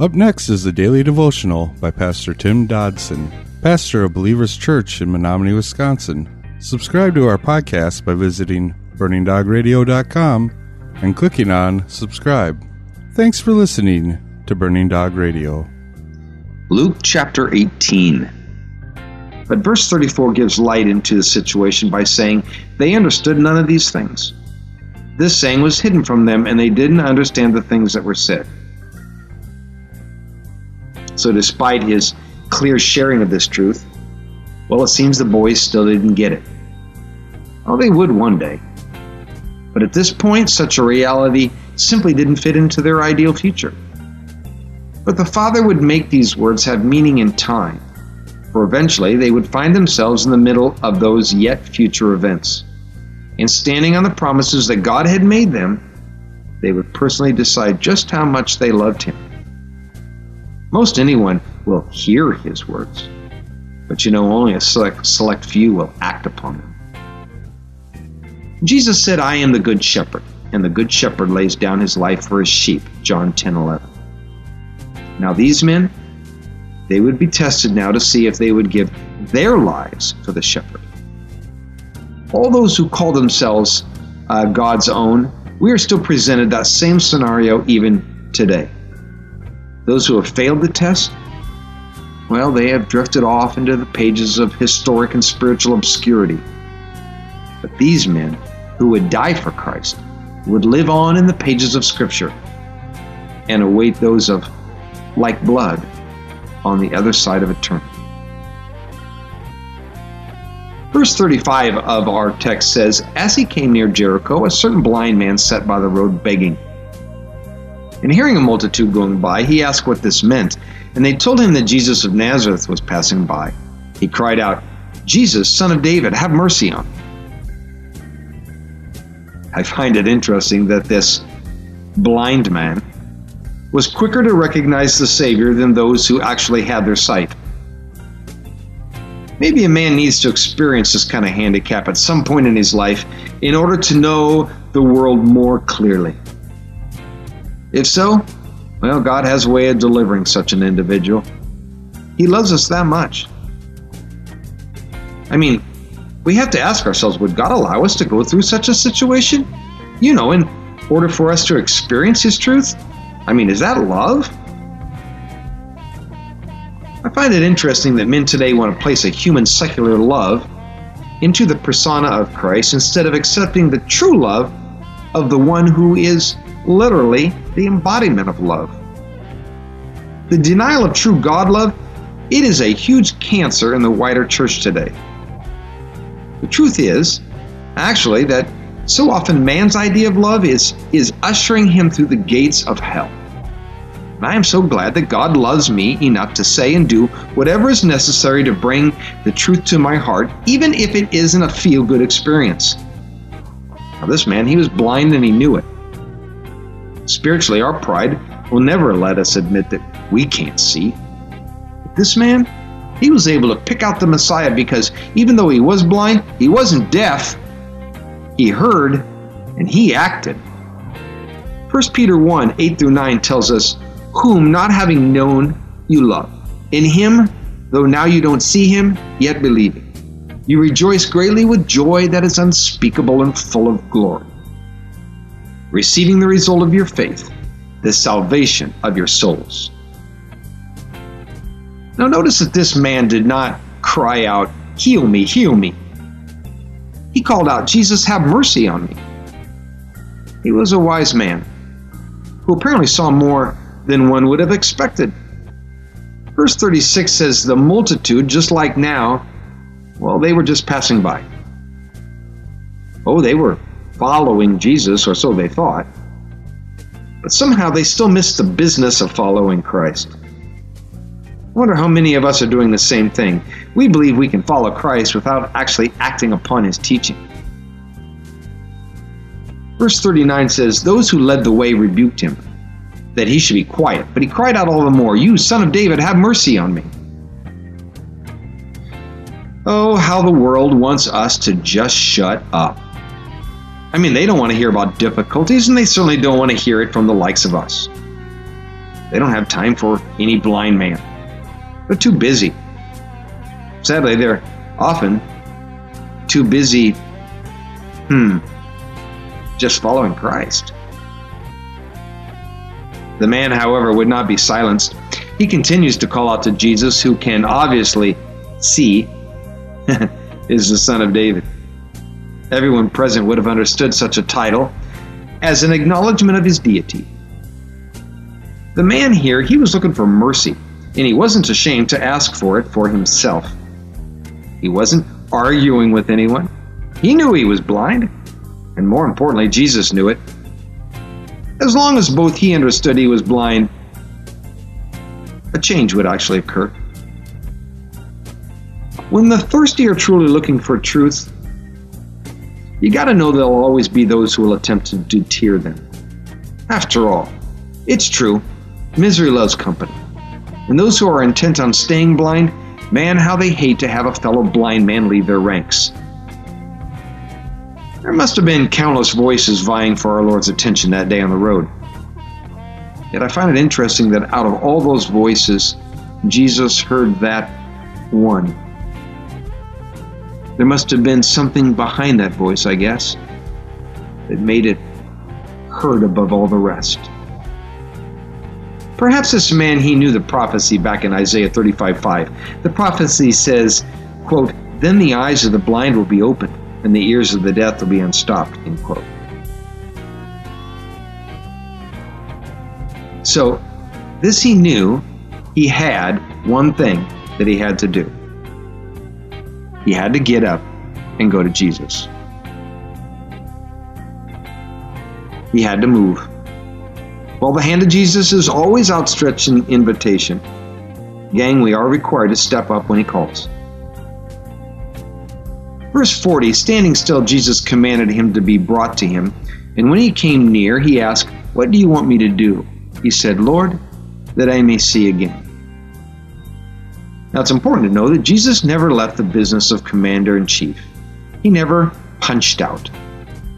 Up next is the Daily Devotional by Pastor Tim Dodson, pastor of Believers Church in Menominee, Wisconsin. Subscribe to our podcast by visiting burningdogradio.com and clicking on subscribe. Thanks for listening to Burning Dog Radio. Luke chapter 18. But verse 34 gives light into the situation by saying, They understood none of these things. This saying was hidden from them, and they didn't understand the things that were said. So, despite his clear sharing of this truth, well, it seems the boys still didn't get it. Oh, they would one day. But at this point, such a reality simply didn't fit into their ideal future. But the Father would make these words have meaning in time, for eventually they would find themselves in the middle of those yet future events. And standing on the promises that God had made them, they would personally decide just how much they loved Him. Most anyone will hear his words, but you know, only a select, select few will act upon them. Jesus said, I am the good shepherd, and the good shepherd lays down his life for his sheep. John 10 11. Now, these men, they would be tested now to see if they would give their lives for the shepherd. All those who call themselves uh, God's own, we are still presented that same scenario even today. Those who have failed the test, well, they have drifted off into the pages of historic and spiritual obscurity. But these men who would die for Christ would live on in the pages of Scripture and await those of like blood on the other side of eternity. Verse 35 of our text says, As he came near Jericho, a certain blind man sat by the road begging. And hearing a multitude going by, he asked what this meant, and they told him that Jesus of Nazareth was passing by. He cried out, Jesus, son of David, have mercy on me. I find it interesting that this blind man was quicker to recognize the Savior than those who actually had their sight. Maybe a man needs to experience this kind of handicap at some point in his life in order to know the world more clearly. If so, well, God has a way of delivering such an individual. He loves us that much. I mean, we have to ask ourselves would God allow us to go through such a situation? You know, in order for us to experience His truth? I mean, is that love? I find it interesting that men today want to place a human secular love into the persona of Christ instead of accepting the true love of the one who is literally the embodiment of love. The denial of true God love, it is a huge cancer in the wider church today. The truth is, actually, that so often man's idea of love is, is ushering him through the gates of hell. And I am so glad that God loves me enough to say and do whatever is necessary to bring the truth to my heart, even if it isn't a feel good experience. Now, this man, he was blind and he knew it. Spiritually, our pride will never let us admit that we can't see. But this man, he was able to pick out the Messiah because even though he was blind, he wasn't deaf. He heard and he acted. 1 Peter 1 8 through 9 tells us, Whom not having known, you love. In him, though now you don't see him, yet believing. You rejoice greatly with joy that is unspeakable and full of glory receiving the result of your faith, the salvation of your souls. Now, notice that this man did not cry out, Heal me, heal me. He called out, Jesus, have mercy on me. He was a wise man who apparently saw more than one would have expected. Verse 36 says, The multitude, just like now, well, they were just passing by. Oh, they were following Jesus, or so they thought. But somehow they still missed the business of following Christ. I wonder how many of us are doing the same thing. We believe we can follow Christ without actually acting upon his teaching. Verse 39 says, Those who led the way rebuked him, that he should be quiet. But he cried out all the more, You, son of David, have mercy on me. Oh, how the world wants us to just shut up. I mean, they don't want to hear about difficulties, and they certainly don't want to hear it from the likes of us. They don't have time for any blind man. They're too busy. Sadly, they're often too busy, hmm, just following Christ. The man, however, would not be silenced. He continues to call out to Jesus, who can obviously see is the son of David. Everyone present would have understood such a title as an acknowledgement of his deity. The man here, he was looking for mercy, and he wasn't ashamed to ask for it for himself. He wasn't arguing with anyone. He knew he was blind, and more importantly, Jesus knew it. As long as both he understood he was blind, a change would actually occur. When the thirsty are truly looking for truth, you got to know there'll always be those who will attempt to deter them. After all, it's true, misery loves company. And those who are intent on staying blind, man, how they hate to have a fellow blind man leave their ranks. There must have been countless voices vying for our Lord's attention that day on the road. Yet I find it interesting that out of all those voices, Jesus heard that one. There must have been something behind that voice, I guess, that made it heard above all the rest. Perhaps this man he knew the prophecy back in Isaiah 35:5. The prophecy says, quote, "Then the eyes of the blind will be opened, and the ears of the deaf will be unstopped." End quote. So, this he knew he had one thing that he had to do. He had to get up and go to Jesus. He had to move. While the hand of Jesus is always outstretched in invitation, gang, we are required to step up when he calls. Verse 40 Standing still, Jesus commanded him to be brought to him. And when he came near, he asked, What do you want me to do? He said, Lord, that I may see again. Now it's important to know that Jesus never left the business of commander in chief. He never punched out.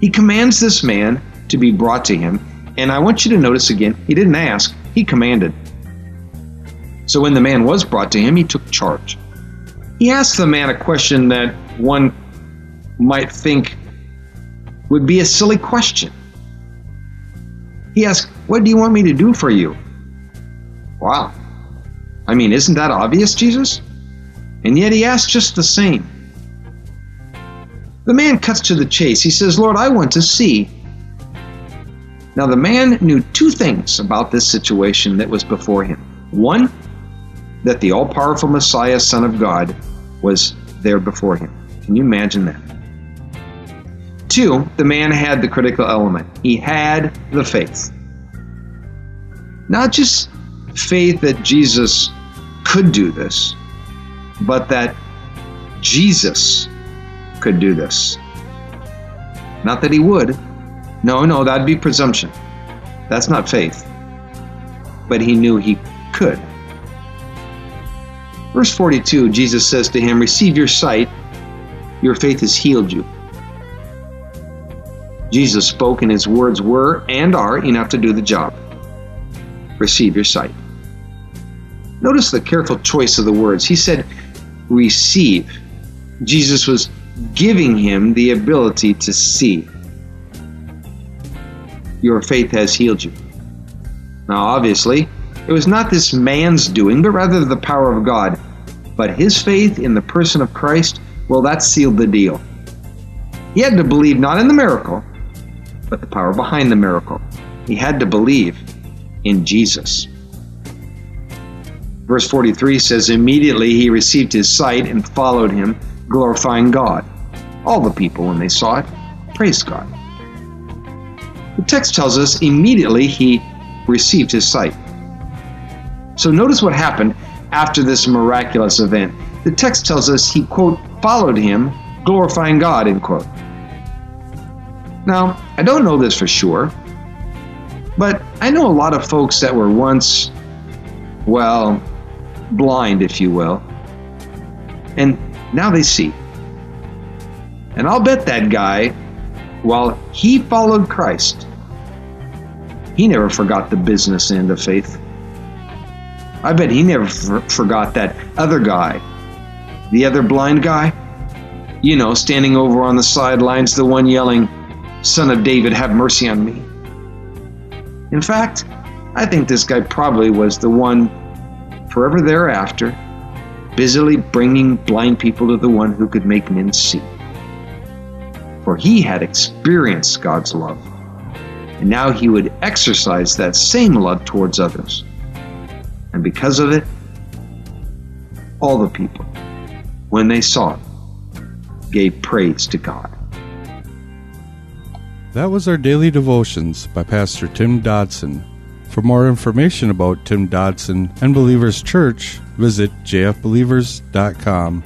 He commands this man to be brought to him, and I want you to notice again, he didn't ask, he commanded. So when the man was brought to him, he took charge. He asked the man a question that one might think would be a silly question. He asked, What do you want me to do for you? Wow. I mean, isn't that obvious, Jesus? And yet he asked just the same. The man cuts to the chase. He says, Lord, I want to see. Now, the man knew two things about this situation that was before him. One, that the all powerful Messiah, Son of God, was there before him. Can you imagine that? Two, the man had the critical element. He had the faith. Not just faith that Jesus could do this, but that Jesus could do this. Not that he would. No, no, that'd be presumption. That's not faith. But he knew he could. Verse 42, Jesus says to him, Receive your sight, your faith has healed you. Jesus spoke, and his words were and are enough to do the job. Receive your sight. Notice the careful choice of the words. He said, Receive. Jesus was giving him the ability to see. Your faith has healed you. Now, obviously, it was not this man's doing, but rather the power of God. But his faith in the person of Christ, well, that sealed the deal. He had to believe not in the miracle, but the power behind the miracle. He had to believe in Jesus. Verse 43 says, Immediately he received his sight and followed him, glorifying God. All the people, when they saw it, praised God. The text tells us immediately he received his sight. So notice what happened after this miraculous event. The text tells us he, quote, followed him, glorifying God, end quote. Now, I don't know this for sure, but I know a lot of folks that were once, well, blind, if you will, and now they see. And I'll bet that guy, while he followed Christ, he never forgot the business end of faith. I bet he never f- forgot that other guy, the other blind guy. You know, standing over on the sidelines, the one yelling, Son of David, have mercy on me. In fact, I think this guy probably was the one forever thereafter, busily bringing blind people to the one who could make men see. For he had experienced God's love, and now he would exercise that same love towards others. And because of it, all the people, when they saw it, gave praise to God. That was our daily devotions by Pastor Tim Dodson. For more information about Tim Dodson and Believers Church, visit jfbelievers.com